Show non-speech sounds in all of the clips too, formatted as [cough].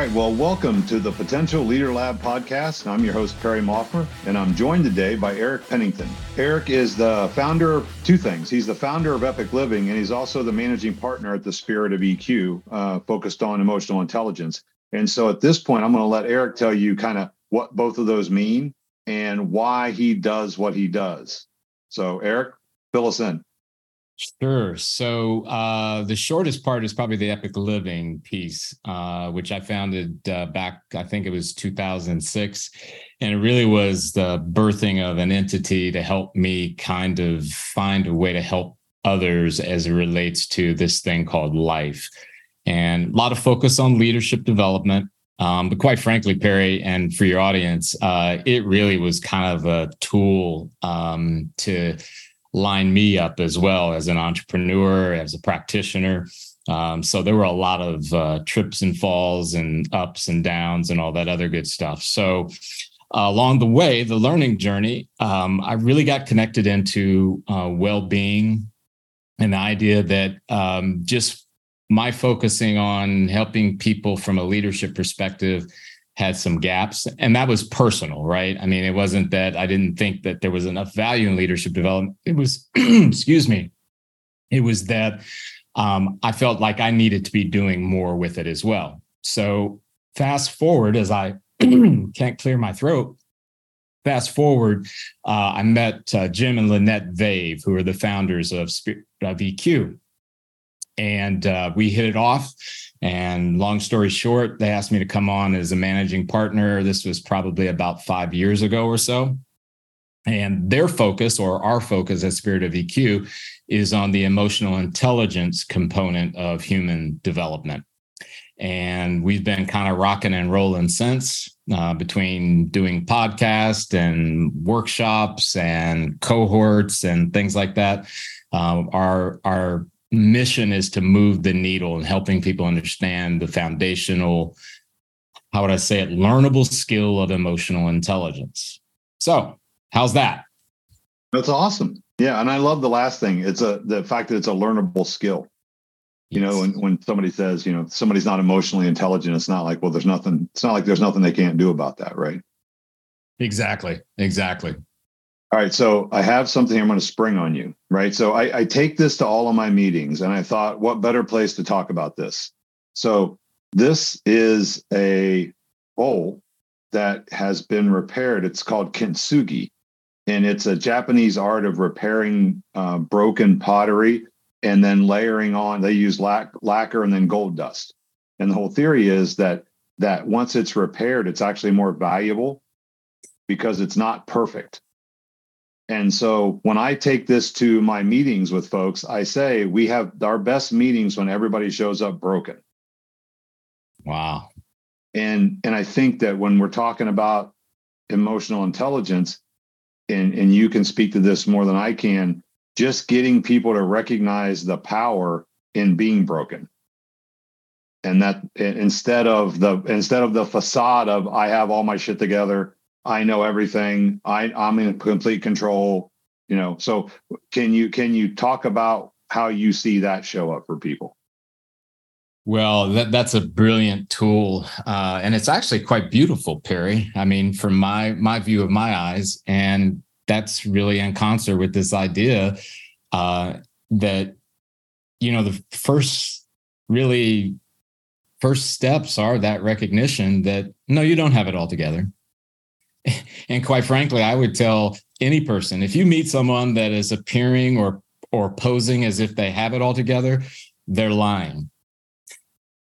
right. Well, welcome to the Potential Leader Lab podcast. I'm your host, Perry Moffmer, and I'm joined today by Eric Pennington. Eric is the founder of two things. He's the founder of Epic Living, and he's also the managing partner at the Spirit of EQ, uh, focused on emotional intelligence. And so at this point, I'm going to let Eric tell you kind of what both of those mean and why he does what he does. So, Eric, fill us in. Sure. So uh, the shortest part is probably the Epic Living piece, uh, which I founded uh, back, I think it was 2006. And it really was the birthing of an entity to help me kind of find a way to help others as it relates to this thing called life. And a lot of focus on leadership development. Um, but quite frankly, Perry, and for your audience, uh, it really was kind of a tool um, to line me up as well as an entrepreneur, as a practitioner. Um, so there were a lot of uh, trips and falls and ups and downs and all that other good stuff. So uh, along the way, the learning journey, um, I really got connected into uh, well-being and the idea that um, just my focusing on helping people from a leadership perspective had some gaps and that was personal right? I mean it wasn't that i didn't think that there was enough value in leadership development. It was [clears throat] excuse me. It was that um, i felt like i needed to be doing more with it as well. So fast forward as i [clears throat] can't clear my throat fast forward uh, i met uh, jim and lynette Vaive who are the founders of, of eq and uh, we hit it off and long story short, they asked me to come on as a managing partner. This was probably about five years ago or so. And their focus, or our focus at Spirit of EQ, is on the emotional intelligence component of human development. And we've been kind of rocking and rolling since uh, between doing podcasts and workshops and cohorts and things like that. Uh, our, our mission is to move the needle and helping people understand the foundational, how would I say it, learnable skill of emotional intelligence. So, how's that? That's awesome. Yeah, and I love the last thing. It's a the fact that it's a learnable skill. You yes. know, when when somebody says, you know, somebody's not emotionally intelligent, it's not like, well, there's nothing. It's not like there's nothing they can't do about that, right? Exactly. Exactly. All right, so I have something I'm going to spring on you, right? So I, I, take this to all of my meetings, and I thought, what better place to talk about this? So this is a bowl that has been repaired. It's called kintsugi, and it's a Japanese art of repairing uh, broken pottery and then layering on. They use lac- lacquer and then gold dust. And the whole theory is that that once it's repaired, it's actually more valuable because it's not perfect and so when I take this to my meetings with folks, I say we have our best meetings when everybody shows up broken. Wow. And and I think that when we're talking about emotional intelligence, and, and you can speak to this more than I can, just getting people to recognize the power in being broken. And that instead of the instead of the facade of I have all my shit together, I know everything. I I'm in complete control. You know, so can you can you talk about how you see that show up for people? Well, that, that's a brilliant tool, uh, and it's actually quite beautiful, Perry. I mean, from my my view of my eyes, and that's really in concert with this idea uh, that you know the first really first steps are that recognition that no, you don't have it all together and quite frankly, I would tell any person if you meet someone that is appearing or or posing as if they have it all together, they're lying.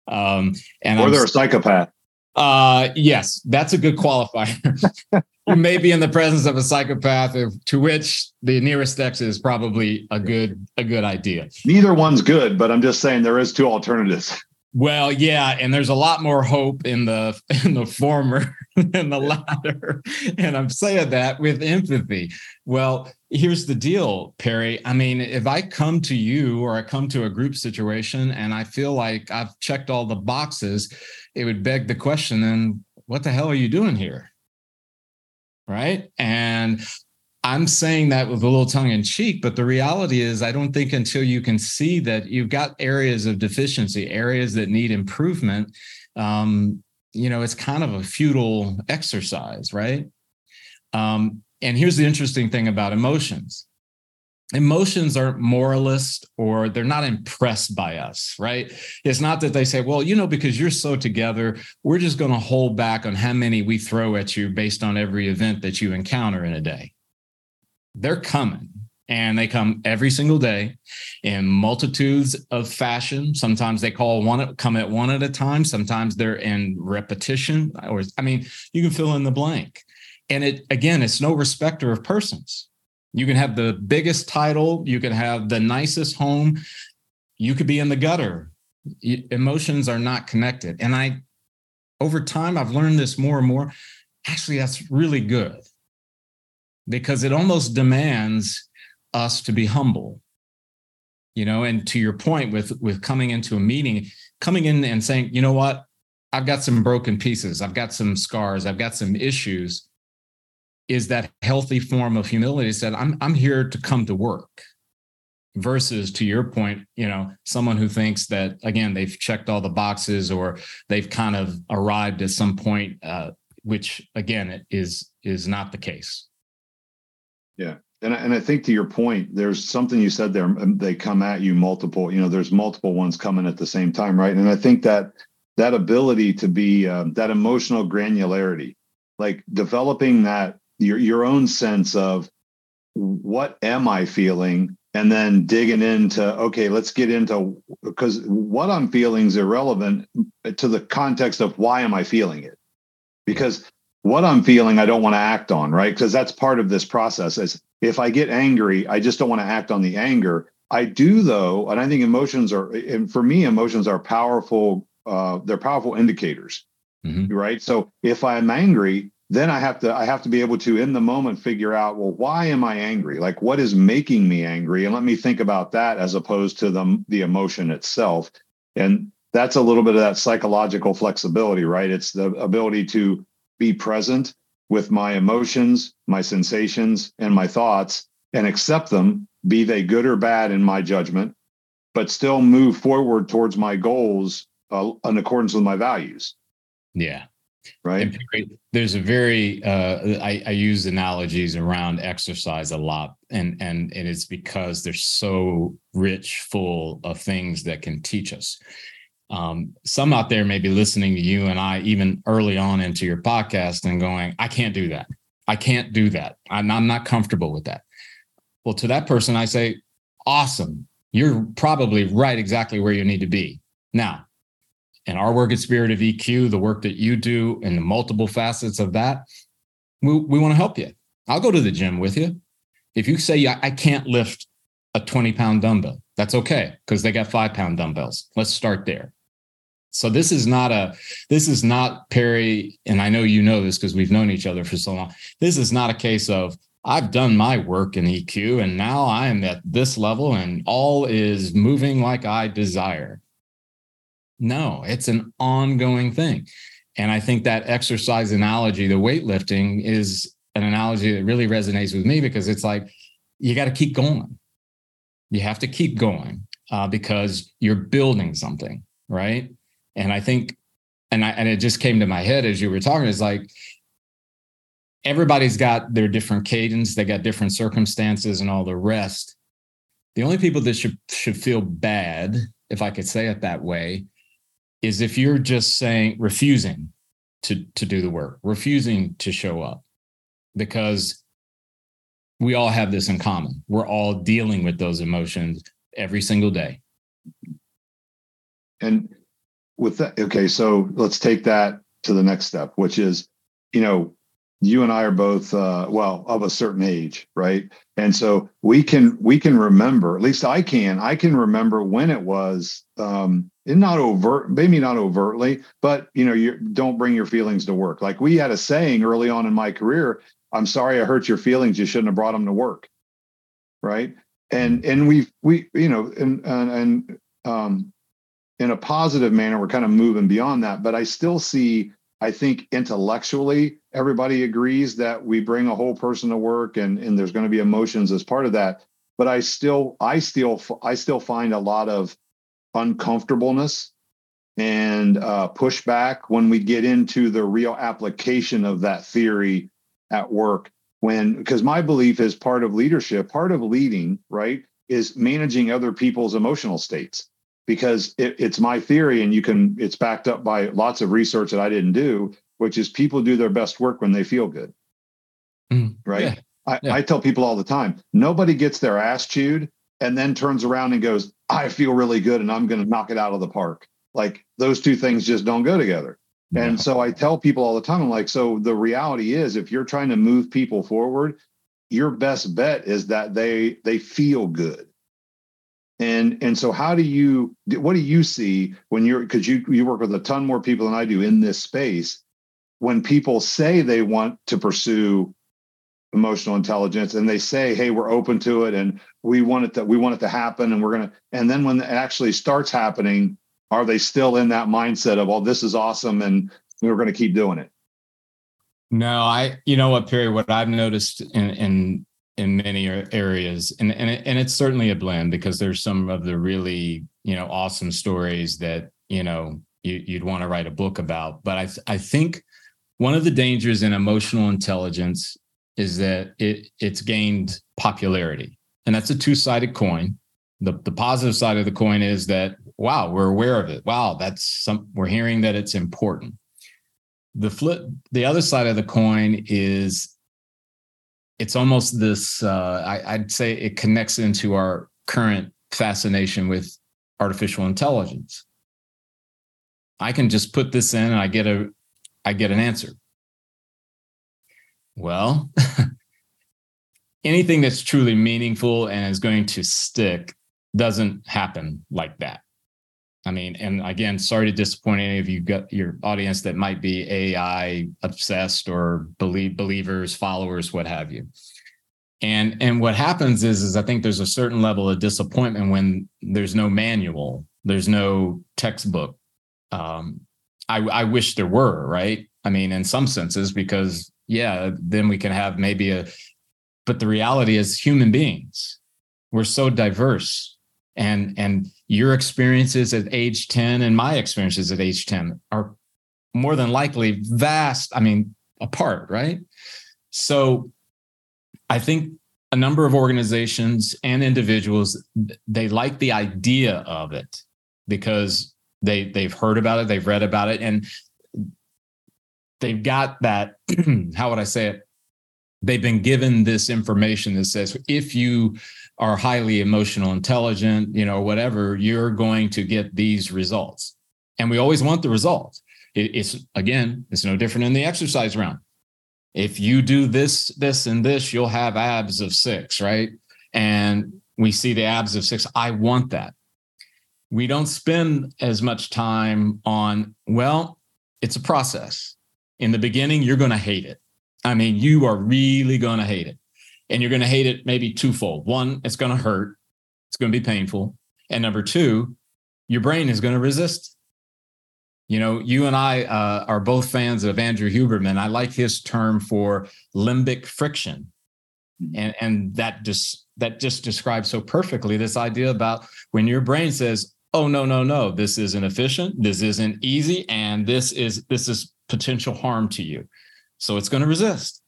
Um, and or I'm, they're a psychopath. Uh, yes, that's a good qualifier. [laughs] you may be in the presence of a psychopath, to which the nearest X is probably a good a good idea. Neither one's good, but I'm just saying there is two alternatives. Well, yeah, and there's a lot more hope in the [laughs] in the former [laughs] than the latter. And I'm saying that with empathy. Well, here's the deal, Perry. I mean, if I come to you or I come to a group situation and I feel like I've checked all the boxes, it would beg the question then what the hell are you doing here? Right? And I'm saying that with a little tongue in cheek, but the reality is, I don't think until you can see that you've got areas of deficiency, areas that need improvement, um, you know, it's kind of a futile exercise, right? Um, and here's the interesting thing about emotions emotions aren't moralist or they're not impressed by us, right? It's not that they say, well, you know, because you're so together, we're just going to hold back on how many we throw at you based on every event that you encounter in a day. They're coming and they come every single day in multitudes of fashion. Sometimes they call one come at one at a time. Sometimes they're in repetition. Or I mean, you can fill in the blank. And it again, it's no respecter of persons. You can have the biggest title, you can have the nicest home, you could be in the gutter. Emotions are not connected. And I, over time, I've learned this more and more. Actually, that's really good because it almost demands us to be humble. You know, and to your point with with coming into a meeting, coming in and saying, you know what, I've got some broken pieces, I've got some scars, I've got some issues. Is that healthy form of humility said i'm i'm here to come to work versus to your point you know someone who thinks that again they've checked all the boxes or they've kind of arrived at some point uh, which again is is not the case yeah. And I, and I think to your point there's something you said there um, they come at you multiple you know there's multiple ones coming at the same time right? And i think that that ability to be um, that emotional granularity like developing that your your own sense of what am I feeling? And then digging into okay let's get into because what i'm feeling is irrelevant to the context of why am i feeling it? Because what i'm feeling i don't want to act on right? Because that's part of this process is if i get angry i just don't want to act on the anger. I do though and i think emotions are and for me emotions are powerful uh, they're powerful indicators mm-hmm. right? So if i'm angry then i have to i have to be able to in the moment figure out well why am i angry? Like what is making me angry? And let me think about that as opposed to the the emotion itself. And that's a little bit of that psychological flexibility right? It's the ability to be present with my emotions my sensations and my thoughts and accept them be they good or bad in my judgment but still move forward towards my goals uh, in accordance with my values. Yeah. Right? There's a very uh, I, I, use analogies around exercise a lot and and and it's because they're so rich full of things that can teach us um, some out there may be listening to you and i even early on into your podcast and going i can't do that i can't do that i'm, I'm not comfortable with that well to that person i say awesome you're probably right exactly where you need to be now in our work at Spirit of EQ, the work that you do and the multiple facets of that, we, we want to help you. I'll go to the gym with you. If you say I can't lift a 20 pound dumbbell, that's okay because they got five pound dumbbells. Let's start there. So this is not a this is not Perry, and I know you know this because we've known each other for so long. This is not a case of I've done my work in EQ and now I am at this level and all is moving like I desire. No, it's an ongoing thing. And I think that exercise analogy, the weightlifting, is an analogy that really resonates with me because it's like you got to keep going. You have to keep going uh, because you're building something, right? And I think, and I and it just came to my head as you were talking. Is like everybody's got their different cadence, they got different circumstances, and all the rest. The only people that should should feel bad, if I could say it that way, is if you're just saying refusing to to do the work, refusing to show up, because we all have this in common. We're all dealing with those emotions every single day. And with that, okay, so let's take that to the next step, which is, you know, you and I are both uh, well of a certain age, right? And so we can we can remember, at least I can, I can remember when it was um, not overt, maybe not overtly, but you know, you don't bring your feelings to work. Like we had a saying early on in my career, I'm sorry I hurt your feelings. You shouldn't have brought them to work, right? And and we've we you know and and, and um, in a positive manner, we're kind of moving beyond that. But I still see I think intellectually, everybody agrees that we bring a whole person to work and, and there's going to be emotions as part of that. But I still, I still, I still find a lot of uncomfortableness and uh, pushback when we get into the real application of that theory at work. When, because my belief is part of leadership, part of leading, right, is managing other people's emotional states. Because it, it's my theory, and you can, it's backed up by lots of research that I didn't do, which is people do their best work when they feel good. Mm, right. Yeah. I, yeah. I tell people all the time nobody gets their ass chewed and then turns around and goes, I feel really good and I'm going to knock it out of the park. Like those two things just don't go together. And so I tell people all the time, I'm like, so the reality is if you're trying to move people forward, your best bet is that they they feel good. And and so how do you what do you see when you're because you you work with a ton more people than I do in this space when people say they want to pursue emotional intelligence and they say hey we're open to it and we want it to we want it to happen and we're going to and then when it actually starts happening are they still in that mindset of oh this is awesome and we're going to keep doing it? No i you know what perry what i've noticed in in in many areas and and, it, and it's certainly a blend because there's some of the really you know awesome stories that you know you, you'd want to write a book about but i i think one of the dangers in emotional intelligence is that it it's gained popularity. And that's a two-sided coin. The, the positive side of the coin is that wow, we're aware of it. Wow, that's some we're hearing that it's important. The flip, the other side of the coin is it's almost this uh, I, i'd say it connects into our current fascination with artificial intelligence i can just put this in and i get a I get an answer. Well, [laughs] anything that's truly meaningful and is going to stick doesn't happen like that. I mean, and again, sorry to disappoint any of you got your audience that might be AI obsessed or believe believers, followers, what have you. And and what happens is is I think there's a certain level of disappointment when there's no manual, there's no textbook, um, I, I wish there were, right? I mean, in some senses, because yeah, then we can have maybe a, but the reality is human beings, we're so diverse. And and your experiences at age 10 and my experiences at age 10 are more than likely vast, I mean, apart, right? So I think a number of organizations and individuals they like the idea of it because they they've heard about it, they've read about it, and they've got that. [clears throat] how would I say it? They've been given this information that says if you are highly emotional intelligent, you know, whatever, you're going to get these results. And we always want the results. It, it's again, it's no different in the exercise realm. If you do this, this, and this, you'll have abs of six, right? And we see the abs of six. I want that we don't spend as much time on, well, it's a process. In the beginning, you're going to hate it. I mean, you are really going to hate it. And you're going to hate it maybe twofold. One, it's going to hurt, it's going to be painful. And number two, your brain is going to resist. You know, you and I uh, are both fans of Andrew Huberman. I like his term for limbic friction. And, and that just that just describes so perfectly this idea about when your brain says, oh no no no this isn't efficient this isn't easy and this is this is potential harm to you so it's going to resist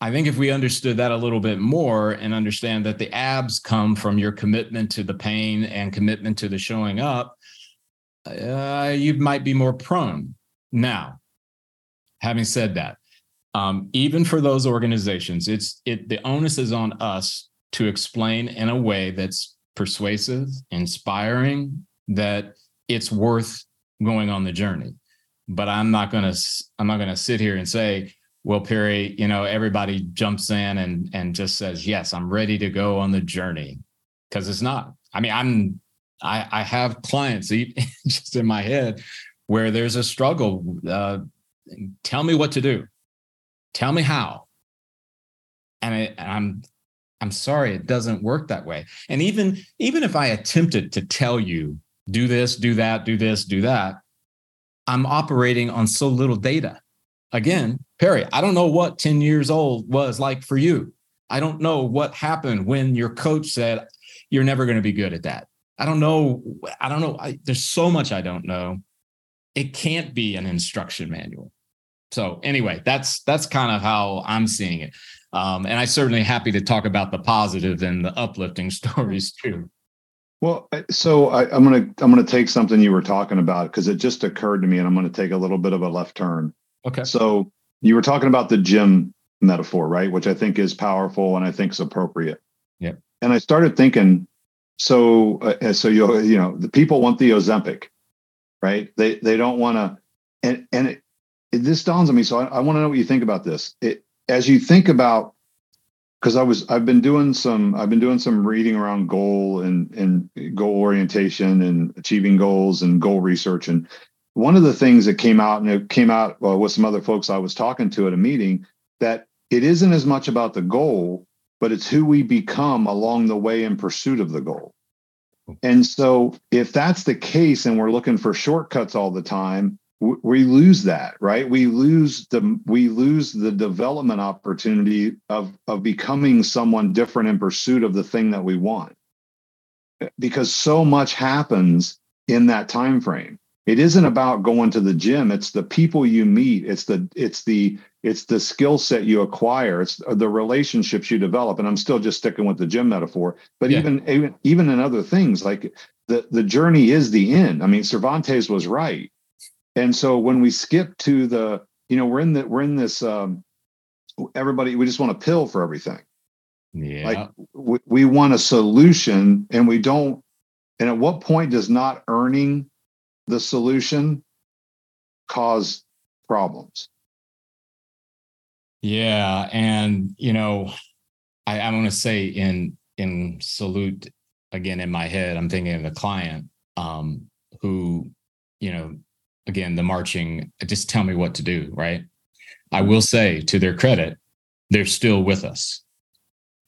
i think if we understood that a little bit more and understand that the abs come from your commitment to the pain and commitment to the showing up uh, you might be more prone now having said that um, even for those organizations it's it the onus is on us to explain in a way that's persuasive, inspiring, that it's worth going on the journey. But I'm not gonna I'm not gonna sit here and say, well, Perry, you know, everybody jumps in and and just says, yes, I'm ready to go on the journey. Cause it's not. I mean, I'm I, I have clients [laughs] just in my head where there's a struggle. Uh, tell me what to do. Tell me how. And, I, and I'm I'm sorry, it doesn't work that way. And even even if I attempted to tell you, do this, do that, do this, do that, I'm operating on so little data. Again, Perry, I don't know what 10 years old was like for you. I don't know what happened when your coach said, you're never going to be good at that. I don't know. I don't know. I, there's so much I don't know. It can't be an instruction manual. So anyway, that's that's kind of how I'm seeing it. Um, and I'm certainly happy to talk about the positive and the uplifting [laughs] stories too. Well, so I, am gonna I'm gonna take something you were talking about because it just occurred to me, and I'm gonna take a little bit of a left turn. Okay. So you were talking about the gym metaphor, right? Which I think is powerful and I think is appropriate. Yeah. And I started thinking, so uh, so you you know the people want the Ozempic, right? They they don't want to, and and it, it, this dawns on me. So I, I want to know what you think about this. It as you think about because I was I've been doing some I've been doing some reading around goal and and goal orientation and achieving goals and goal research and one of the things that came out and it came out well, with some other folks I was talking to at a meeting that it isn't as much about the goal but it's who we become along the way in pursuit of the goal. And so if that's the case and we're looking for shortcuts all the time we lose that right? We lose the we lose the development opportunity of of becoming someone different in pursuit of the thing that we want. Because so much happens in that time frame it isn't about going to the gym. It's the people you meet. It's the it's the it's the skill set you acquire. It's the relationships you develop. And i'm still just sticking with the gym metaphor. But yeah. even even even in other things like the the journey is the end. I mean cervantes was right. And so when we skip to the, you know, we're in the we're in this um everybody we just want a pill for everything. Yeah. Like we, we want a solution and we don't and at what point does not earning the solution cause problems? Yeah, and you know, I, I want to say in in salute again in my head, I'm thinking of the client um, who, you know, again, the marching, just tell me what to do, right? I will say to their credit, they're still with us.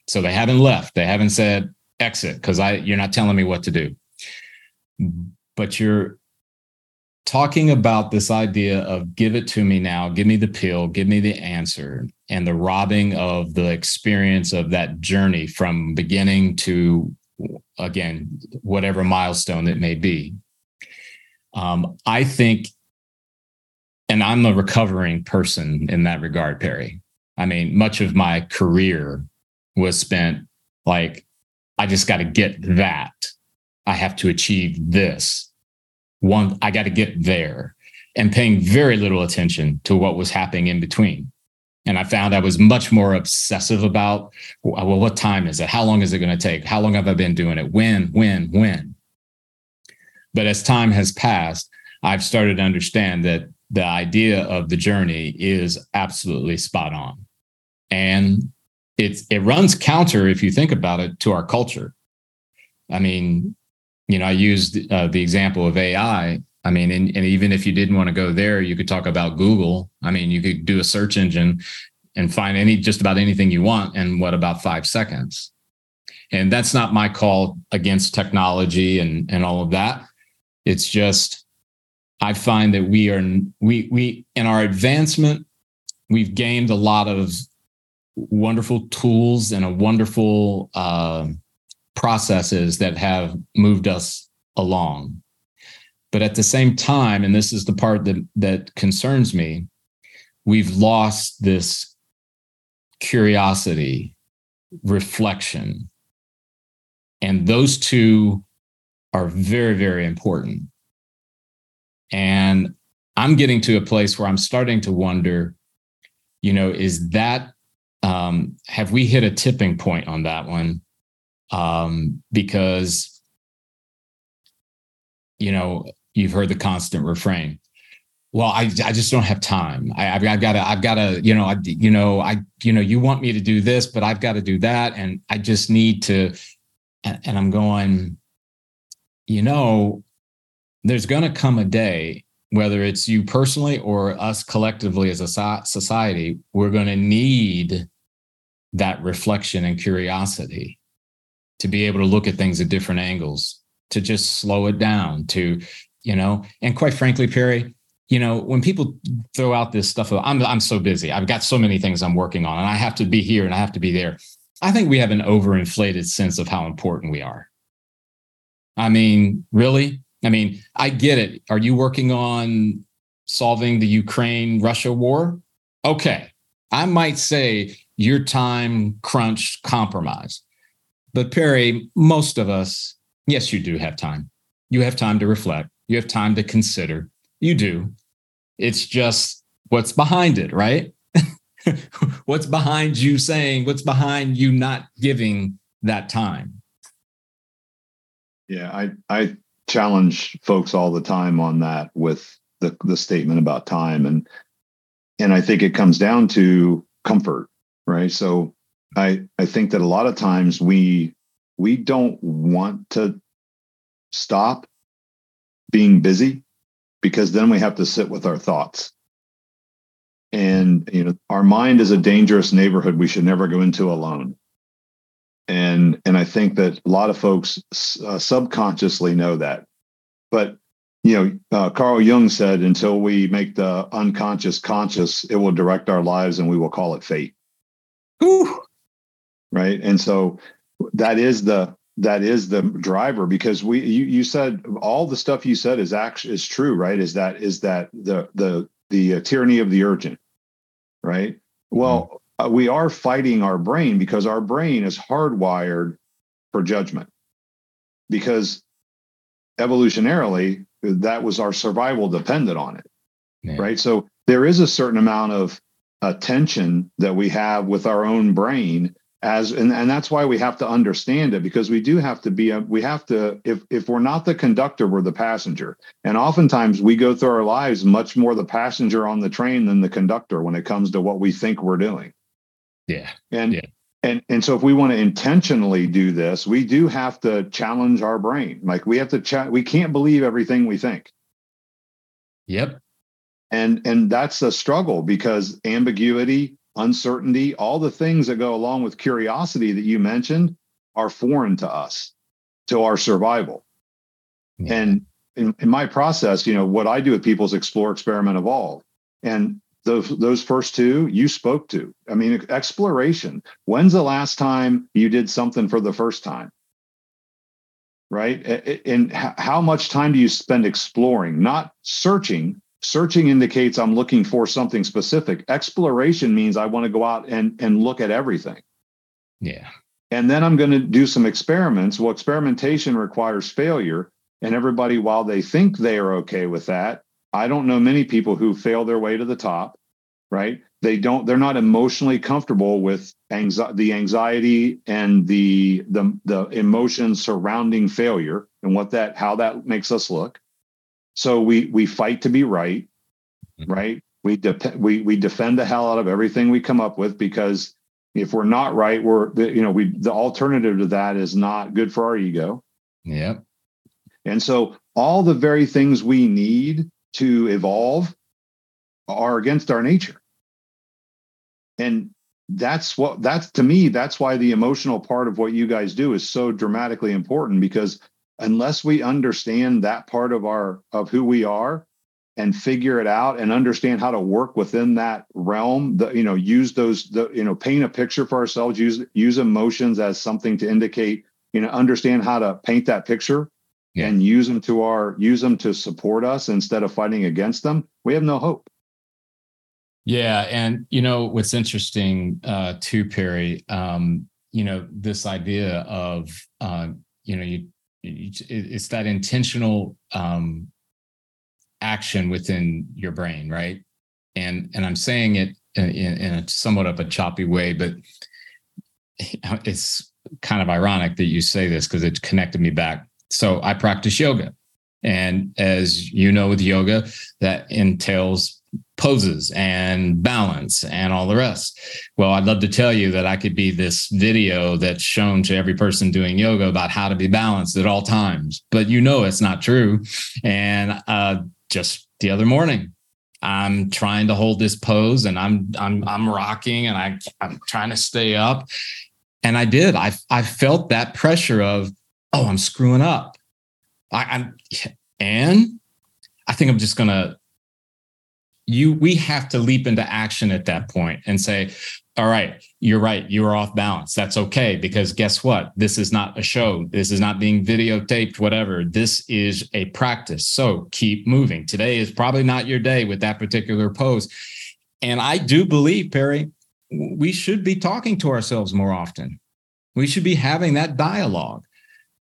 So they haven't left. They haven't said exit because I you're not telling me what to do. But you're talking about this idea of give it to me now, give me the pill, give me the answer, and the robbing of the experience of that journey from beginning to again, whatever milestone it may be. Um, I think, and I'm a recovering person in that regard, Perry. I mean, much of my career was spent like, I just got to get that. I have to achieve this. One, I got to get there and paying very little attention to what was happening in between. And I found I was much more obsessive about, well, what time is it? How long is it going to take? How long have I been doing it? When, when, when? But as time has passed, I've started to understand that the idea of the journey is absolutely spot on. And it's it runs counter if you think about it to our culture. I mean, you know, I used uh, the example of AI. I mean, and, and even if you didn't want to go there, you could talk about Google. I mean, you could do a search engine and find any just about anything you want in what about five seconds. And that's not my call against technology and and all of that. It's just I find that we are we we in our advancement we've gained a lot of wonderful tools and a wonderful uh, processes that have moved us along. But at the same time, and this is the part that that concerns me, we've lost this curiosity, reflection, and those two are very, very important. And I'm getting to a place where I'm starting to wonder, you know, is that, um, have we hit a tipping point on that one? Um, because, you know, you've heard the constant refrain. Well, I, I just don't have time. I, have I've got to, I've got to, you know, I, you know, I, you know, you want me to do this, but I've got to do that. And I just need to, and, and I'm going, you know, there's going to come a day, whether it's you personally or us collectively as a society, we're going to need that reflection and curiosity to be able to look at things at different angles, to just slow it down, to, you know, and quite frankly, Perry, you know, when people throw out this stuff, I'm I'm so busy. I've got so many things I'm working on, and I have to be here and I have to be there. I think we have an overinflated sense of how important we are I mean, really? I mean, I get it. Are you working on solving the Ukraine Russia war? Okay. I might say your time crunch compromise. But Perry, most of us, yes, you do have time. You have time to reflect. You have time to consider. You do. It's just what's behind it, right? [laughs] what's behind you saying, what's behind you not giving that time? Yeah, I I challenge folks all the time on that with the the statement about time and and I think it comes down to comfort, right? So I I think that a lot of times we we don't want to stop being busy because then we have to sit with our thoughts. And you know, our mind is a dangerous neighborhood we should never go into alone. And and I think that a lot of folks uh, subconsciously know that. But you know, uh, Carl Jung said, until we make the unconscious conscious, it will direct our lives, and we will call it fate. Ooh. Right, and so that is the that is the driver because we you, you said all the stuff you said is actually is true right is that is that the the the uh, tyranny of the urgent right well mm-hmm. uh, we are fighting our brain because our brain is hardwired for judgment because evolutionarily that was our survival depended on it yeah. right so there is a certain amount of attention that we have with our own brain as and, and that's why we have to understand it because we do have to be a, we have to if if we're not the conductor we're the passenger. And oftentimes we go through our lives much more the passenger on the train than the conductor when it comes to what we think we're doing. Yeah. And yeah. and and so if we want to intentionally do this we do have to challenge our brain. Like we have to cha- we can't believe everything we think. Yep. And and that's a struggle because ambiguity uncertainty, all the things that go along with curiosity that you mentioned are foreign to us, to our survival. Yeah. And in, in, my process, you know, what I do with people is explore, experiment, evolve. And those those first two you spoke to. I mean, exploration. When's the last time you did something for the first time? Right? And how much time do you spend exploring, not searching, searching indicates i'm looking for something specific. Exploration means i want to go out and and look at everything. Yeah. And then i'm going to do some experiments. Well experimentation requires failure and everybody while they think they are okay with that i don't know many people who fail their way to the top right? They don't they're not emotionally comfortable with anxi- the anxiety and the the the emotions surrounding failure and what that how that makes us look so we we fight to be right, mm-hmm. right? We de- we we defend the hell out of everything we come up with because if we're not right, we're you know we the alternative to that is not good for our ego. Yeah. And so all the very things we need to evolve are against our nature. And that's what that's to me that's why the emotional part of what you guys do is so dramatically important because unless we understand that part of our of who we are and figure it out and understand how to work within that realm the you know use those the you know paint a picture for ourselves use use emotions as something to indicate you know understand how to paint that picture yeah. and use them to our use them to support us instead of fighting against them we have no hope yeah and you know what's interesting uh too perry um you know this idea of uh you know you it's that intentional um, action within your brain, right? And and I'm saying it in, in a somewhat of a choppy way, but [laughs] it's kind of ironic that you say this because it connected me back. So I practice yoga, and as you know, with yoga, that entails poses and balance and all the rest. Well, I'd love to tell you that I could be this video that's shown to every person doing yoga about how to be balanced at all times, but you know it's not true. And uh, just the other morning, I'm trying to hold this pose and I'm I'm I'm rocking and I I'm trying to stay up. And I did. I I felt that pressure of, oh, I'm screwing up. I, I'm and I think I'm just gonna you we have to leap into action at that point and say all right you're right you are off balance. That's okay because guess what? This is not a show. This is not being videotaped whatever. This is a practice. So keep moving. Today is probably not your day with that particular pose and i do believe perry we should be talking to ourselves more often. We should be having that dialogue.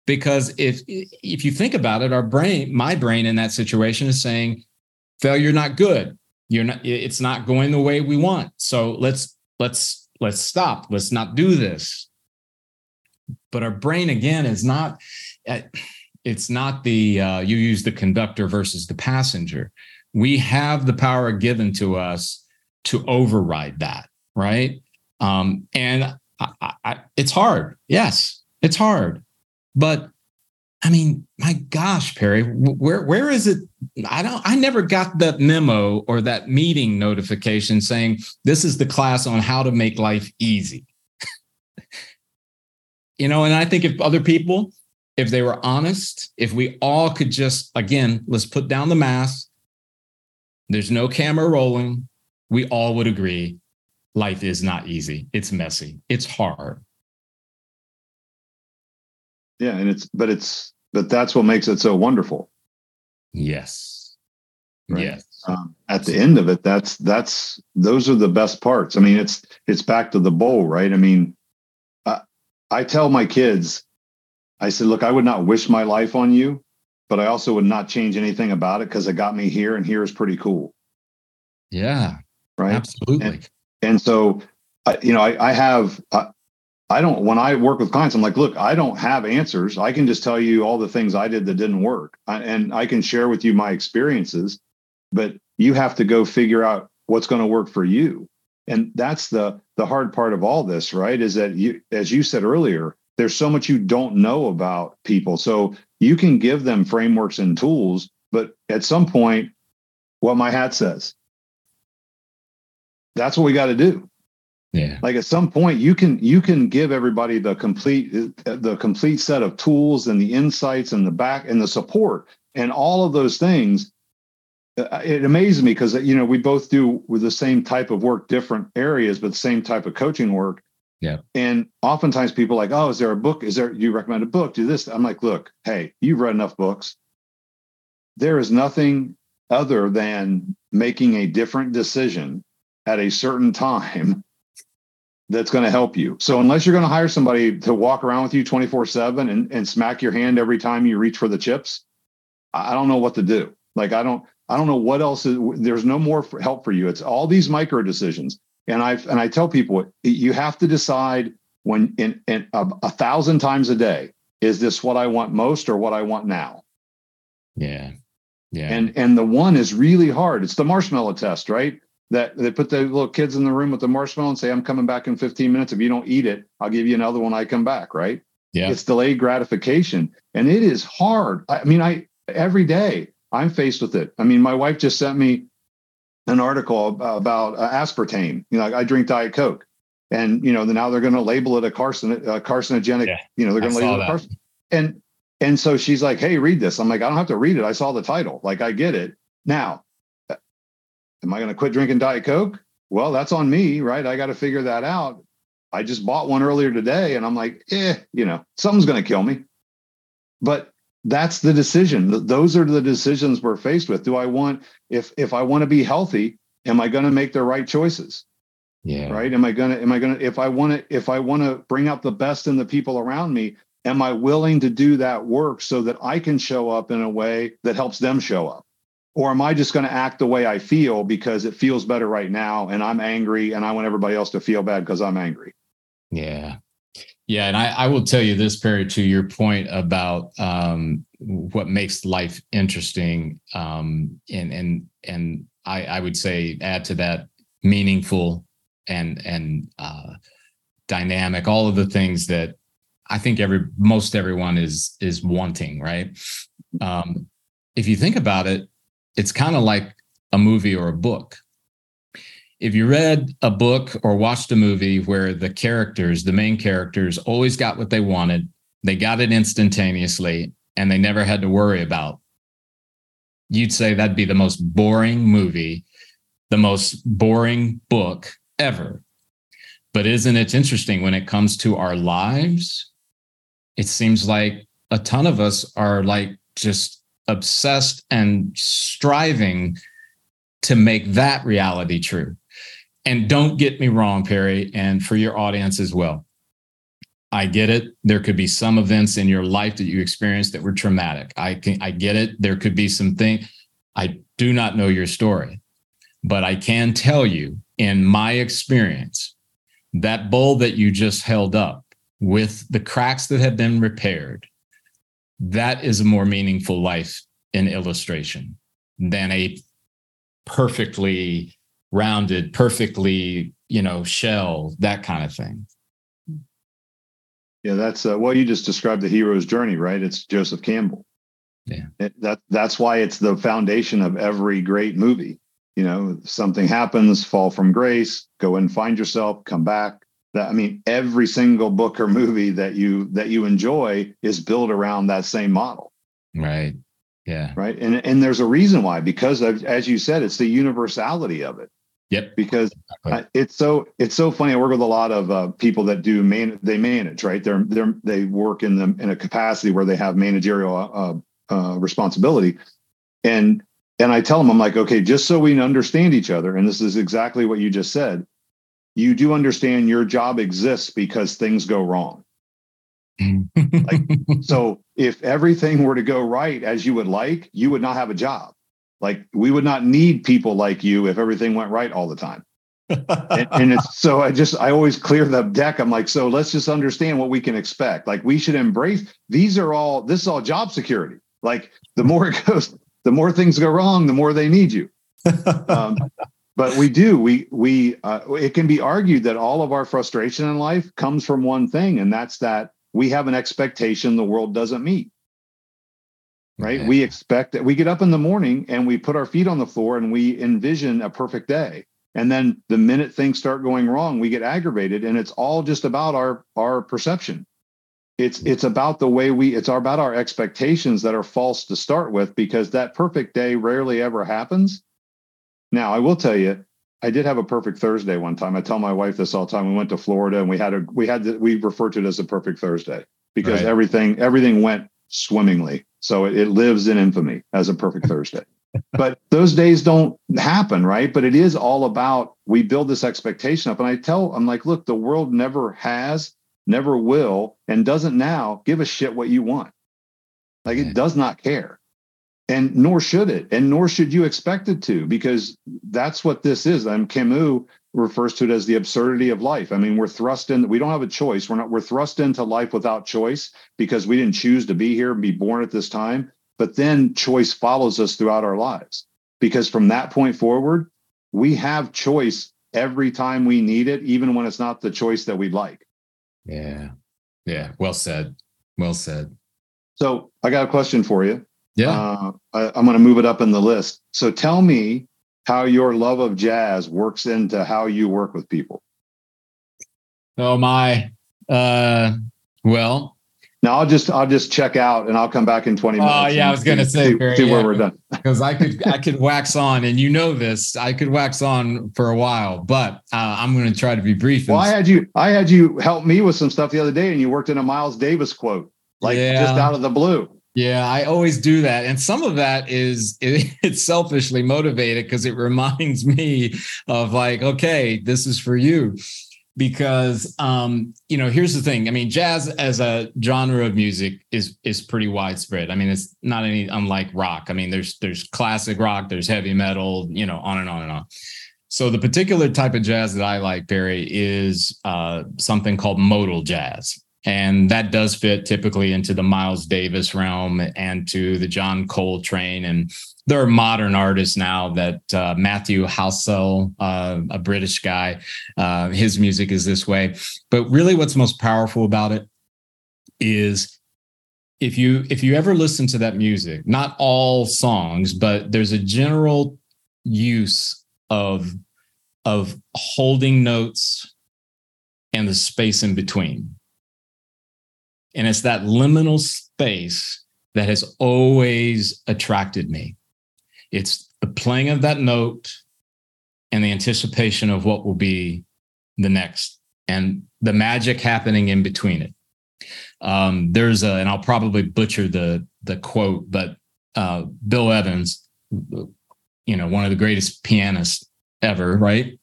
Because if if you think about it our brain my brain in that situation is saying failure not good you're not it's not going the way we want. So let's let's let's stop. Let's not do this. But our brain again is not uh, it's not the uh, you use the conductor versus the passenger. We have the power given to us to override that right? Um, and I, I, it's hard. Yes it's hard. But I mean, my gosh, Perry, where where is it? I don't. I never got that memo or that meeting notification saying this is the class on how to make life easy. [laughs] you know, and I think if other people, if they were honest, if we all could just again, let's put down the mask. There's no camera rolling. We all would agree life is not easy. It's messy. It's hard yeah and it's but it's but that's what makes it so wonderful. Yes. Right? yes. Um, at the end of it that's that's those are the best parts. I mean it's it's back to the bowl right? I mean I, I tell my kids i said look i would not wish my life on you but i also would not change anything about it because it got me here and here is pretty cool. Yeah. Right? Absolutely. And, and so you know i, I have I don't, when I work with clients, I'm like, look, I don't have answers. I can just tell you all the things I did that didn't work. I, and I can share with you my experiences, but you have to go figure out what's going to work for you. And that's the, the hard part of all this, right? Is that you, as you said earlier, there's so much you don't know about people. So you can give them frameworks and tools, but at some point, what my hat says, that's what we got to do yeah. Like at some point you can you can give everybody the complete the complete set of tools and the insights and the back and the support and all of those things. Uh, it amazes me because you know we both do with the same type of work different areas but the same type of coaching work. Yeah. And oftentimes people like oh is there a book? Is there you recommend a book? Do this. I'm like look hey you've read enough books. There is nothing other than making a different decision at a certain [laughs] time that's going to help you. So unless you're going to hire somebody to walk around with you 24 seven and, and smack your hand every time you reach for the chips, I don't know what to do. Like, I don't, I don't know what else is, there's no more help for you. It's all these micro decisions. And I've, and I tell people you have to decide when in, in a, a thousand times a day, is this what I want most or what I want now? Yeah. Yeah. And, and the one is really hard. It's the marshmallow test, right? That they put the little kids in the room with the marshmallow and say, I'm coming back in 15 minutes. If you don't eat it, I'll give you another one. I come back, right? Yeah. It's delayed gratification. And it is hard. I mean, I every day I'm faced with it. I mean, my wife just sent me an article about uh, aspartame. You know, I drink Diet Coke. And you know, now they're going to label it a carcin carcinogenic. Yeah, you know, they're going to label it carcin- and and so she's like, "Hey, read this." I'm like, "I don't have to read it. I saw the title. Like, I get it." Now, Am I going to quit drinking Diet Coke? Well, that's on me, right? I got to figure that out. I just bought one earlier today and I'm like, eh, you know, something's going to kill me. But that's the decision. Those are the decisions we're faced with. Do I want, if if I want to be healthy, am I going to make the right choices? Yeah. Right. Am I going to, am I going to, if I want to, if I want to bring out the best in the people around me, am I willing to do that work so that I can show up in a way that helps them show up? Or am I just going to act the way I feel because it feels better right now and I'm angry and I want everybody else to feel bad because I'm angry? Yeah. Yeah. And I, I will tell you this, Perry, to your point about um, what makes life interesting. Um, and and and I, I would say add to that meaningful and and uh, dynamic, all of the things that I think every most everyone is is wanting, right? Um, if you think about it, it's kind of like a movie or a book. If you read a book or watched a movie where the characters, the main characters, always got what they wanted, they got it instantaneously, and they never had to worry about, you'd say that'd be the most boring movie the most boring book ever. But isn't it interesting when it comes to our lives? It seems like a ton of us are like just obsessed and striving to make that reality true. And don't get me wrong, Perry, and for your audience as well. I get it. There could be some events in your life that you experienced that were traumatic. I can I get it. There could be some things. I do not know your story, but I can tell you in my experience, that bowl that you just held up with the cracks that have been repaired, that is a more meaningful life in illustration than a perfectly rounded, perfectly, you know, shell, that kind of thing. Yeah, that's uh, well, you just described the hero's journey, right? It's Joseph Campbell. Yeah, it, that that's why it's the foundation of every great movie. You know, something happens, fall from grace, go and find yourself, come back. That I mean, every single book or movie that you that you enjoy is built around that same model. Right. Yeah. Right. And and there's a reason why because of, as you said, it's the universality of it. Yep. Because exactly. it's so it's so funny. I work with a lot of uh, people that do man they manage right. They're they're they work in the in a capacity where they have managerial uh, uh, responsibility, and and I tell them I'm like okay, just so we understand each other, and this is exactly what you just said. You do understand your job exists because things go wrong. like, [laughs] so if everything were to go right as you would like, you would not have a job. Like we would not need people like you if everything went right all the time. and, [laughs] and, it's so I just I always clear the deck. I'm like, so let's just understand what we can expect. Like we should embrace these are all this is all job security. Like the more [laughs] it goes, the more things go wrong, the more they need you. Um, but we do we we uh, it can be argued that all of our frustration in life comes from one thing, and that's that we have an expectation the world doesn't meet right? We expect that we get up in the morning and we put our feet on the floor and we envision a perfect day. And then the minute things start going wrong, we get aggravated and it's all just about our our perception. It's it's about the way we it's about our expectations that are false to start with because that perfect day rarely ever happens. Now, I will tell you, I did have a perfect Thursday one time. I tell my wife this all the time. We went to Florida and we had a we had the, we refer to it as a perfect Thursday because right. everything everything went swimmingly. So it, it lives in infamy as a perfect Thursday. [laughs] but those days don't happen, right? But it is all about we build this expectation up. And I tell, I'm like, look, the world never has, never will, and doesn't now give a shit what you want. Like it does not care. And nor should it. And nor should you expect it to, because that's what this is. I'm Camus refers to it as the absurdity of life. I mean, we're thrust in, we don't have a choice. We're not, we're thrust into life without choice because we didn't choose to be here and be born at this time. But then choice follows us throughout our lives because from that point forward, we have choice every time we need it, even when it's not the choice that we'd like. Yeah. Yeah. Well said. Well said. So I got a question for you. Yeah. Uh, I, I'm going to move it up in the list. So tell me how your love of jazz works into how you work with people. Oh my. Uh well, now I'll just I'll just check out and I'll come back in 20 minutes. Oh yeah, I was gonna say see, Perry, see yeah, where we're done. [laughs] Because I could I could wax on and you know this, I could wax on for a while, but uh, I'm gonna try to be brief. Well, I had you I had you help me with some stuff the other day and you worked in a Miles Davis quote, like yeah. just out of the blue. Yeah, I always do that. And some of that is [laughs] it, it's selfishly motivated because it reminds [laughs] me of like, okay, this is for you. Because um, you know, here's the thing. I mean, jazz as a genre of music is is pretty widespread. I mean, it's not any unlike rock. I mean, there's there's classic rock, there's heavy metal, you know, on and on and on. So the particular type of jazz that I like, Perry, is uh, something called modal jazz. And that does fit typically into the Miles Davis realm and to the John Coltrane. And there are modern artists now that uh, Matthew Halsall, uh, a British guy, uh, his music is this way. But really, what's most powerful about it is if you if you ever listen to that music, not all songs, but there's a general use of of holding notes and the space in between and it's that liminal space that has always attracted me. It's the playing of that note and the anticipation of what will be the next and the magic happening in between it. Um, there's a, and I'll probably butcher the the quote, but uh, Bill Evans, you know, one of the greatest pianists ever, right?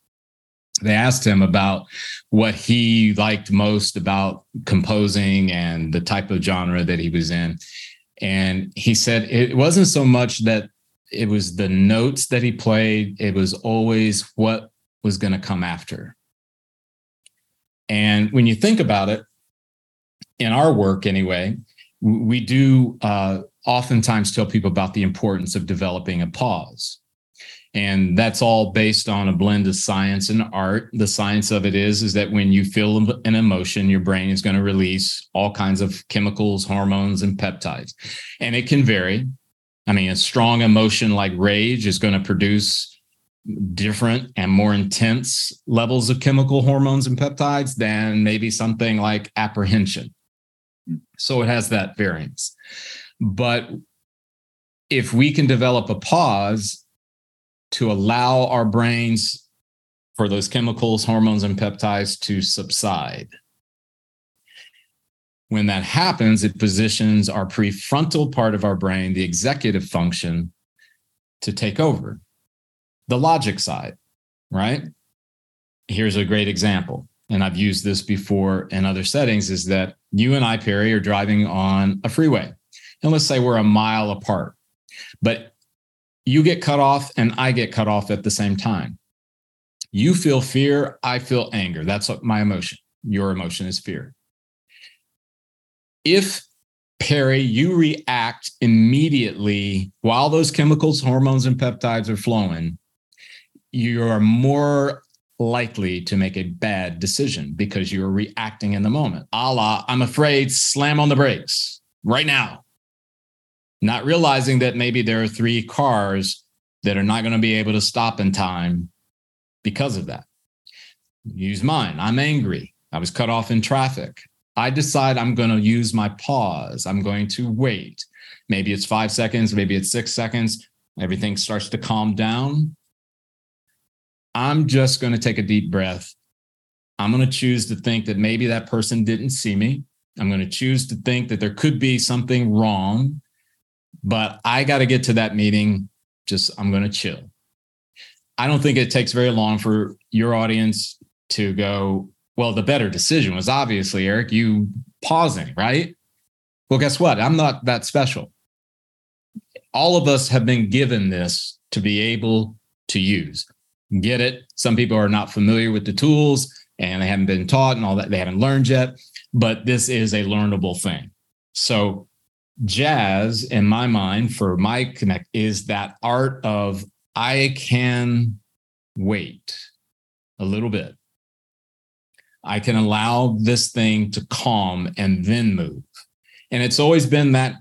They asked him about what he liked most about composing and the type of genre that he was in. And he said it wasn't so much that it was the notes that he played, it was always what was going to come after. And when you think about it, in our work anyway, we do uh, oftentimes tell people about the importance of developing a pause. And that's all based on a blend of science and art. The science of it is, is that when you feel an emotion, your brain is going to release all kinds of chemicals, hormones, and peptides. And it can vary. I mean, a strong emotion like rage is going to produce different and more intense levels of chemical hormones and peptides than maybe something like apprehension. So it has that variance. But if we can develop a pause to allow our brains for those chemicals, hormones, and peptides to subside, when that happens, it positions our prefrontal part of our brain, the executive function, to take over the logic side, right? Here's a great example. And I've used this before in other settings is that you and I, Perry, are driving on a freeway. And let's say we're a mile apart, but you get cut off and I get cut off at the same time. You feel fear, I feel anger. That's my emotion. Your emotion is fear if Perry, you react immediately while those chemicals, hormones, and peptides are flowing, you are more likely to make a bad decision because you're reacting in the moment. A la, I'm afraid, slam on the brakes right now. Not realizing that maybe there are three cars that are not going to be able to stop in time because of that. Use mine. I'm angry. I was cut off in traffic. I decide I'm going to use my pause. I'm going to wait. Maybe it's five seconds, maybe it's six seconds. Everything starts to calm down. I'm just going to take a deep breath. I'm going to choose to think that maybe that person didn't see me. I'm going to choose to think that there could be something wrong, but I got to get to that meeting. Just, I'm going to chill. I don't think it takes very long for your audience to go, well, the better decision was obviously, Eric, you pausing, right? Well, guess what? I'm not that special. All of us have been given this to be able to use. Get it? Some people are not familiar with the tools and they haven't been taught and all that. They haven't learned yet, but this is a learnable thing. So, jazz, in my mind, for my connect, is that art of I can wait a little bit I can allow this thing to calm and then move. And it's always been that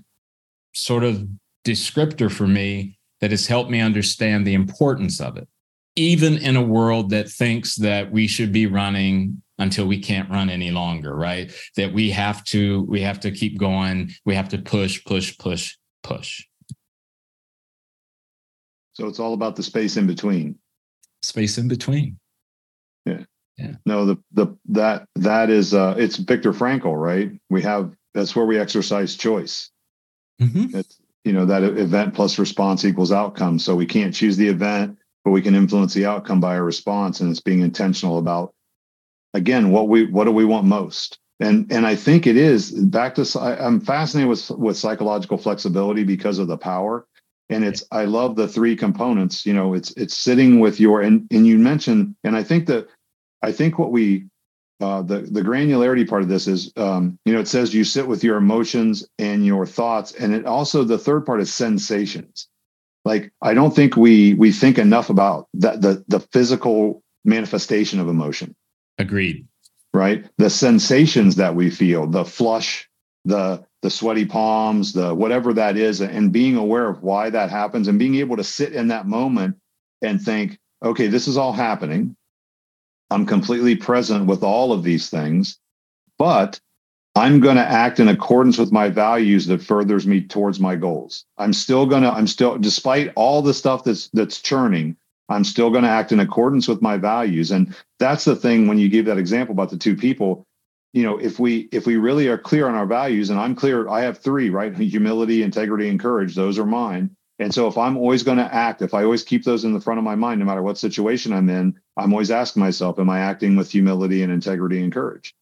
sort of descriptor for me that has helped me understand the importance of it, even in a world that thinks that we should be running until we can't run any longer, right? That we have to we have to keep going, we have to push, push, push, push. So it's all about the space in between. Space in between. Yeah. Yeah. No, the the that that is uh it's Viktor Frankl, right? We have that's where we exercise choice. Mm-hmm. It's you know that event plus response equals outcome. So we can't choose the event, but we can influence the outcome by our response, and it's being intentional about again what we what do we want most. And and I think it is back to I'm fascinated with with psychological flexibility because of the power. And it's I love the three components. You know, it's it's sitting with your and and you mentioned, and I think that I think what we uh, the the granularity part of this is um, you know it says you sit with your emotions and your thoughts, and it also the third part is sensations. Like I don't think we we think enough about that the the physical manifestation of emotion. Agreed. Right, the sensations that we feel, the flush, the the sweaty palms, the whatever that is, and being aware of why that happens, and being able to sit in that moment and think, okay, this is all happening I'm completely present with all of these things, but I'm going to act in accordance with my values that furthers me towards my goals. I'm still going to I'm still despite all the stuff that's that's churning, I'm still going to act in accordance with my values. And that's the thing when you give that example about the two people, you know, if we if we really are clear on our values, and I'm clear, I have three, right? Humility, integrity, and courage. Those are mine. And so if I'm always going to act, if I always keep those in the front of my mind, no matter what situation I'm in, I'm always asking myself, am I acting with humility and integrity and courage?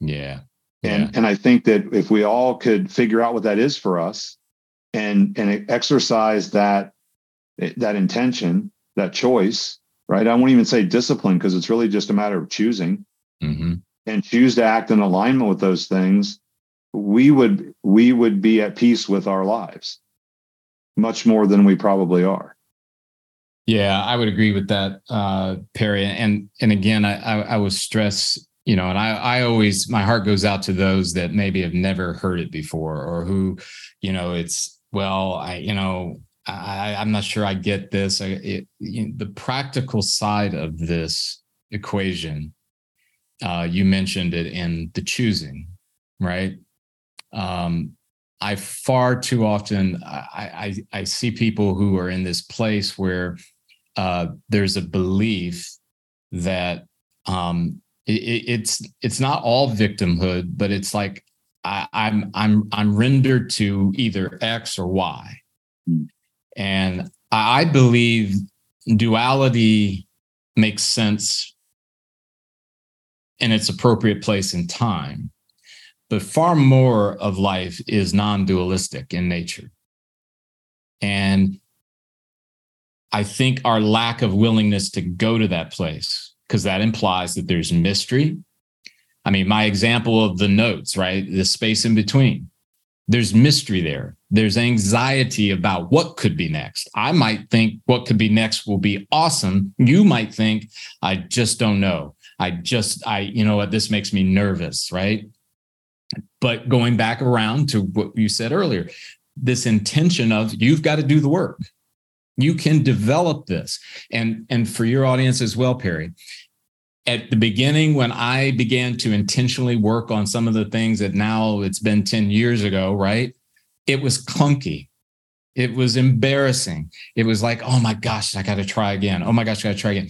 Yeah. And and I think that if we all could figure out what that is for us and and exercise that that intention, that choice, right? I won't even say discipline because it's really just a matter of choosing mm-hmm. and choose to act in alignment with those things. We would we would be at peace with our lives much more than we probably are. Yeah, I would agree with that, uh, Perry. And and again, I, I, I would stress, you know, and I I always my heart goes out to those that maybe have never heard it before or who, you know, it's well, I you know, I I'm not sure I get this. I, it, you know, the practical side of this equation, uh, you mentioned it in the choosing, right? Um, I far too often I, I, I see people who are in this place where uh, there's a belief that um, it, it's it's not all victimhood, but it's like I, I'm I'm I'm rendered to either X or Y, hmm. And I believe duality makes sense in its appropriate place and time but far more of life is non dualistic in nature. And I think our lack of willingness to go to that place, because that implies that there's mystery. I mean, my example of the notes, right? The space in between. There's mystery there. There's anxiety about what could be next. I might think what could be next will be awesome. You might think, I just don't know. I just, I, you know what, this makes me nervous, right? But going back around to what you said earlier, this intention of you've got to do the work. You can develop this. And, and for your audience as well, Perry, at the beginning, when I began to intentionally work on some of the things that now it's been 10 years ago, right? It was clunky. It was embarrassing. It was like, oh my gosh, I got to try again. Oh my gosh, I got to try again.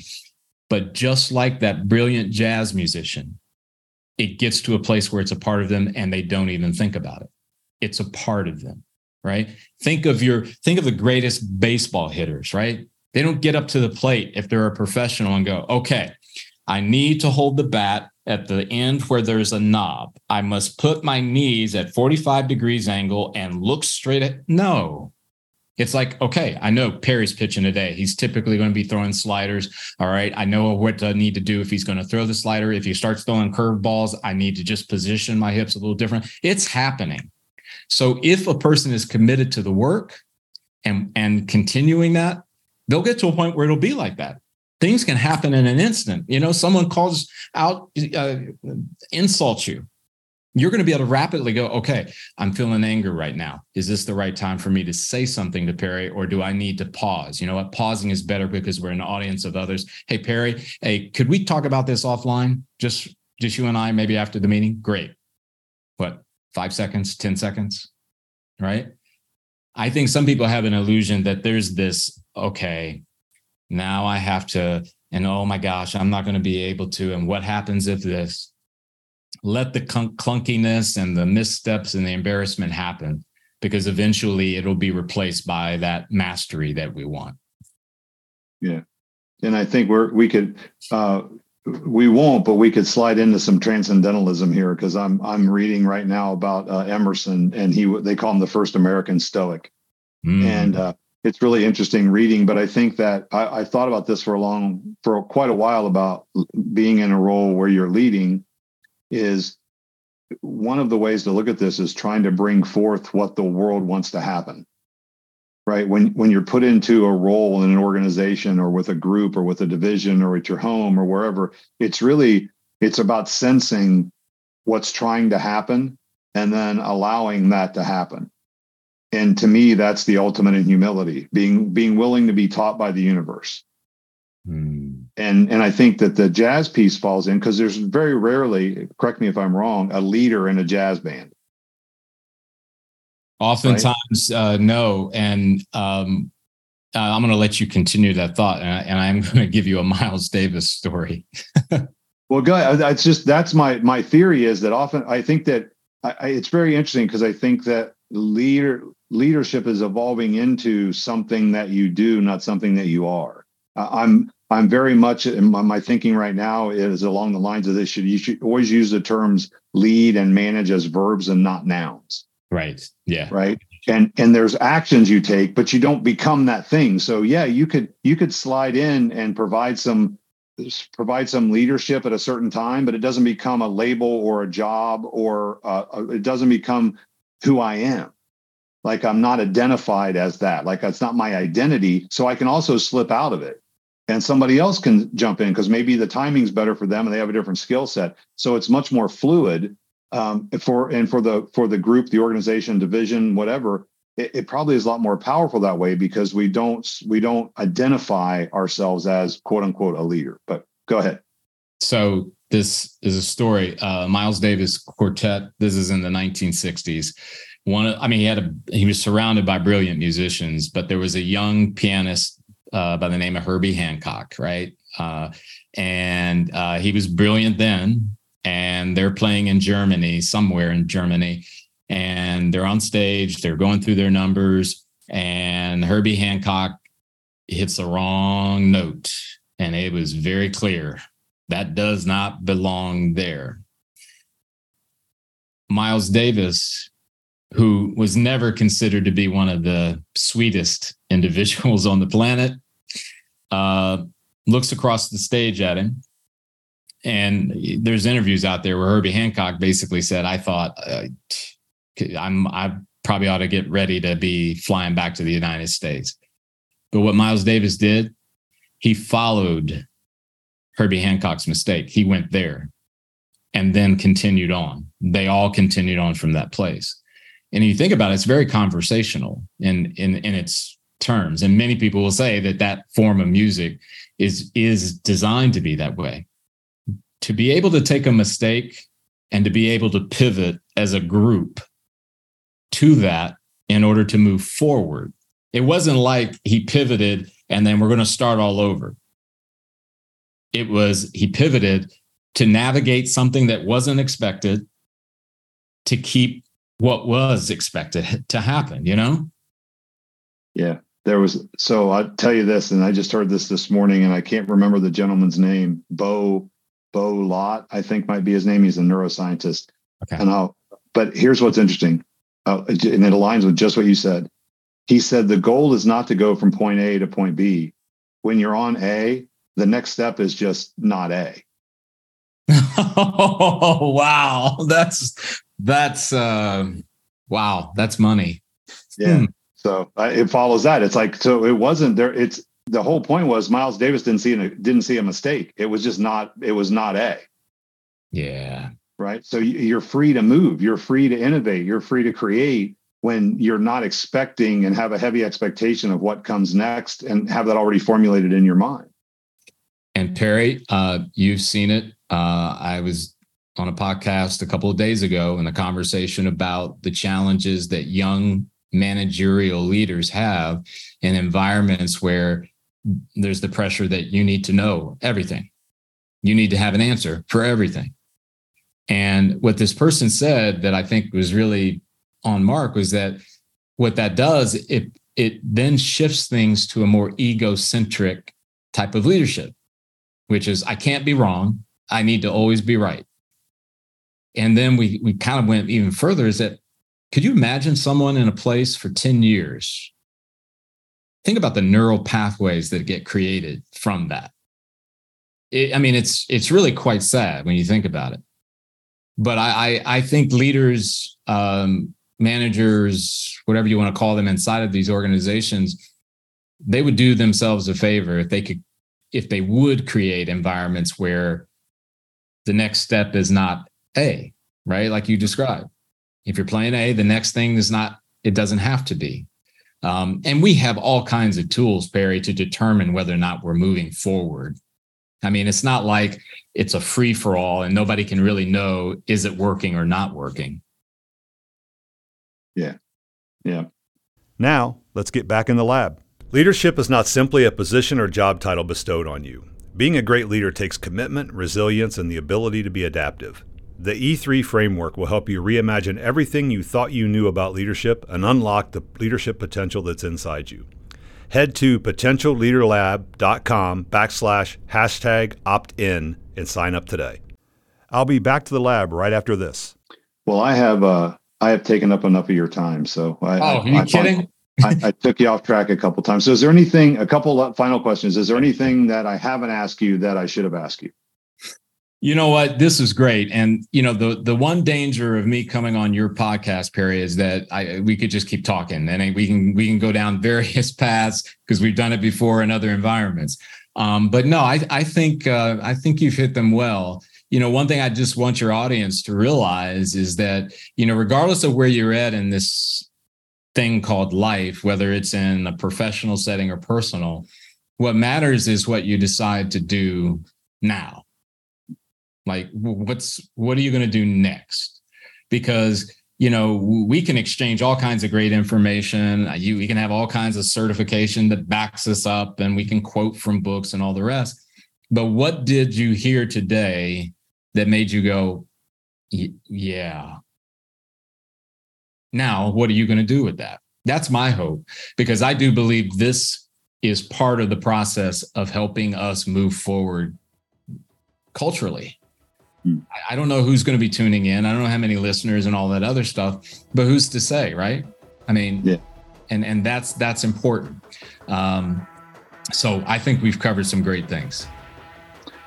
But just like that brilliant jazz musician, it gets to a place where it's a part of them and they don't even think about it. It's a part of them, right? Think of your think of the greatest baseball hitters, right? They don't get up to the plate if they're a professional and go, "Okay, I need to hold the bat at the end where there's a knob. I must put my knees at 45 degrees angle and look straight at no it's like, okay, I know Perry's pitching today. He's typically going to be throwing sliders. All right. I know what I need to do if he's going to throw the slider. If he starts throwing curveballs, I need to just position my hips a little different. It's happening. So if a person is committed to the work and, and continuing that, they'll get to a point where it'll be like that. Things can happen in an instant. You know, someone calls out, uh, insults you you're going to be able to rapidly go, okay, I'm feeling anger right now. Is this the right time for me to say something to Perry, or do I need to pause? You know what? Pausing is better because we're an audience of others. Hey, Perry, hey, could we talk about this offline? Just just you and I, maybe after the meeting? Great. What, five seconds, 10 seconds? Right. I think some people have an illusion that there's this, okay, now I have to, and oh my gosh, I'm not going to be able to. And what happens if this? let the clunkiness and the missteps and the embarrassment happen because eventually it'll be replaced by that mastery that we want. Yeah. And I think we're, we could, uh, we won't, but we could slide into some transcendentalism here because I'm I'm reading right now about uh, Emerson and he they call him the first American Stoic, mm. and uh, it's really interesting reading. But I think that I, I thought about this for a long for quite a while about being in a role where you're leading is one of the ways to look at this is trying to bring forth what the world wants to happen right when when you're put into a role in an organization or with a group or with a division or at your home or wherever it's really it's about sensing what's trying to happen and then allowing that to happen and to me that's the ultimate in humility being being willing to be taught by the universe Mm. And and I think that the jazz piece falls in because there's very rarely, correct me if I'm wrong, a leader in a jazz band. Oftentimes, right? uh, no. And um, uh, I'm going to let you continue that thought, and, I, am going to give you a Miles Davis story. [laughs] well, go ahead. It's just that's my my theory is that often I think that I, it's very interesting because I think that leader leadership is evolving into something that you do, not something that you are. Uh, I'm I'm very much my, my thinking right now is along the lines of this. Should you should always use the terms lead and manage as verbs and not nouns. Right. Yeah. Right. And and there's actions you take, but you don't become that thing. So yeah, you could you could slide in and provide some provide some leadership at a certain time, but it doesn't become a label or a job or uh, it doesn't become who I am. Like I'm not identified as that. Like that's not my identity. So I can also slip out of it and somebody else can jump in because maybe the timing's better for them and they have a different skill set. So it's much more fluid um, for and for the for the group, the organization, division, whatever. It, it, probably is a lot more powerful that way because we don't we don't identify ourselves as quote unquote a leader. But go ahead. So this is a story. Uh, Miles Davis Quartet. This is in the 1960s. One, I mean, he had a he was surrounded by brilliant musicians, but there was a young pianist uh, by the name of Herbie Hancock, right? Uh, and uh, he was brilliant then. And they're playing in Germany, somewhere in Germany, and they're on stage. They're going through their numbers, and Herbie Hancock hits the wrong note, and it was very clear that does not belong there. Miles Davis who was never considered to be one of the sweetest individuals on the planet, uh, looks across the stage at him. And there's interviews out there where Herbie Hancock basically said, "I thought uh, I'm I probably ought to get ready to be flying back to the United States." But what Miles Davis did, he followed Herbie Hancock's mistake. He went there and then continued on. They all continued on from that place. And you think about it, it's very conversational in in in its terms. And many people will say that that form of music is is designed to be that way. To be able to take a mistake and to be able to pivot as a group to that in order to move forward. It wasn't like he pivoted and then we're going to start all over. It was he pivoted to navigate something that wasn't expected, to keep what was expected to happen, you know? Yeah. There was, so I'll tell you this, and I just heard this this morning, and I can't remember the gentleman's name. Bo, Bo Lott, I think might be his name. He's a neuroscientist. Okay. And I'll, but here's what's interesting, uh, and it aligns with just what you said. He said the goal is not to go from point A to point B. When you're on A, the next step is just not A. [laughs] oh wow, that's that's uh, wow, that's money. Yeah. Hmm. So uh, it follows that. It's like so it wasn't there. It's the whole point was Miles Davis didn't see a, didn't see a mistake. It was just not. It was not a. Yeah. Right. So you're free to move. You're free to innovate. You're free to create when you're not expecting and have a heavy expectation of what comes next and have that already formulated in your mind. And Perry, uh, you've seen it. Uh, I was on a podcast a couple of days ago in a conversation about the challenges that young managerial leaders have in environments where there's the pressure that you need to know everything. You need to have an answer for everything. And what this person said that I think was really on mark was that what that does, it it then shifts things to a more egocentric type of leadership, which is I can't be wrong. I need to always be right. And then we we kind of went even further is that could you imagine someone in a place for 10 years? Think about the neural pathways that get created from that. It, I mean, it's it's really quite sad when you think about it. But I I, I think leaders, um, managers, whatever you want to call them inside of these organizations, they would do themselves a favor if they could if they would create environments where the next step is not a, right? Like you described. If you're playing A, the next thing is not, it doesn't have to be. Um, and we have all kinds of tools, Perry, to determine whether or not we're moving forward. I mean, it's not like it's a free for all and nobody can really know is it working or not working. Yeah. Yeah. Now, let's get back in the lab. Leadership is not simply a position or job title bestowed on you. Being a great leader takes commitment, resilience, and the ability to be adaptive. The E3 framework will help you reimagine everything you thought you knew about leadership and unlock the leadership potential that's inside you. Head to potentialleaderlab.com backslash hashtag opt in and sign up today. I'll be back to the lab right after this. Well, I have uh, I have taken up enough of your time, so I, oh, are you I, kidding? I, I, took you off track a couple times. So, is there anything? A couple final questions. Is there anything that I haven't asked you that I should have asked you? You know what? This is great, and you know the the one danger of me coming on your podcast, Perry, is that I we could just keep talking, and we can we can go down [laughs] various paths because we've done it before in other environments. Um, but no, I I think uh, I think you've hit them well. You know, one thing I just want your audience to realize is that you know, regardless of where you're at in this thing called life, whether it's in a professional setting or personal, what matters is what you decide to do now like, what's what are you going to do next? Because you know we can exchange all kinds of great information. Uh, you we can have all kinds of certification that backs us up, and we can quote from books and all the rest. But what did you hear today that made you go, yeah? Now, what are you going to do with that? That's my hope, because I do believe this is part of the process of helping us move forward culturally. I don't know who's going to be tuning in. I don't know how many listeners and all that other stuff, but who's to say, right? I mean, yeah. and and that's that's important. Um, so I think we've covered some great things.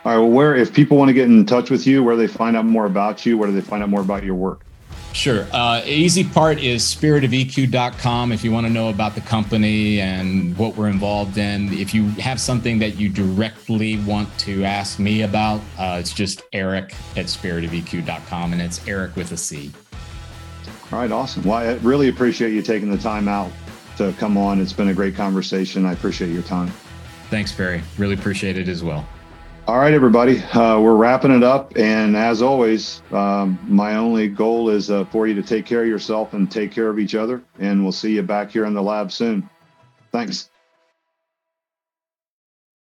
All right. Well, where if people want to get in touch with you, where they find out more about you, where do they find out more about your work? Sure. Uh, easy part is spiritofeq.com if you want to know about the company and what we're involved in. If you have something that you directly want to ask me about, uh, it's just eric at spiritofeq.com and it's Eric with a C. All right. Awesome. Well, I really appreciate you taking the time out to come on. It's been a great conversation. I appreciate your time. Thanks, Perry. Really appreciate it as well. All right, everybody, uh, we're wrapping it up. And as always, um, my only goal is uh, for you to take care of yourself and take care of each other. And we'll see you back here in the lab soon. Thanks.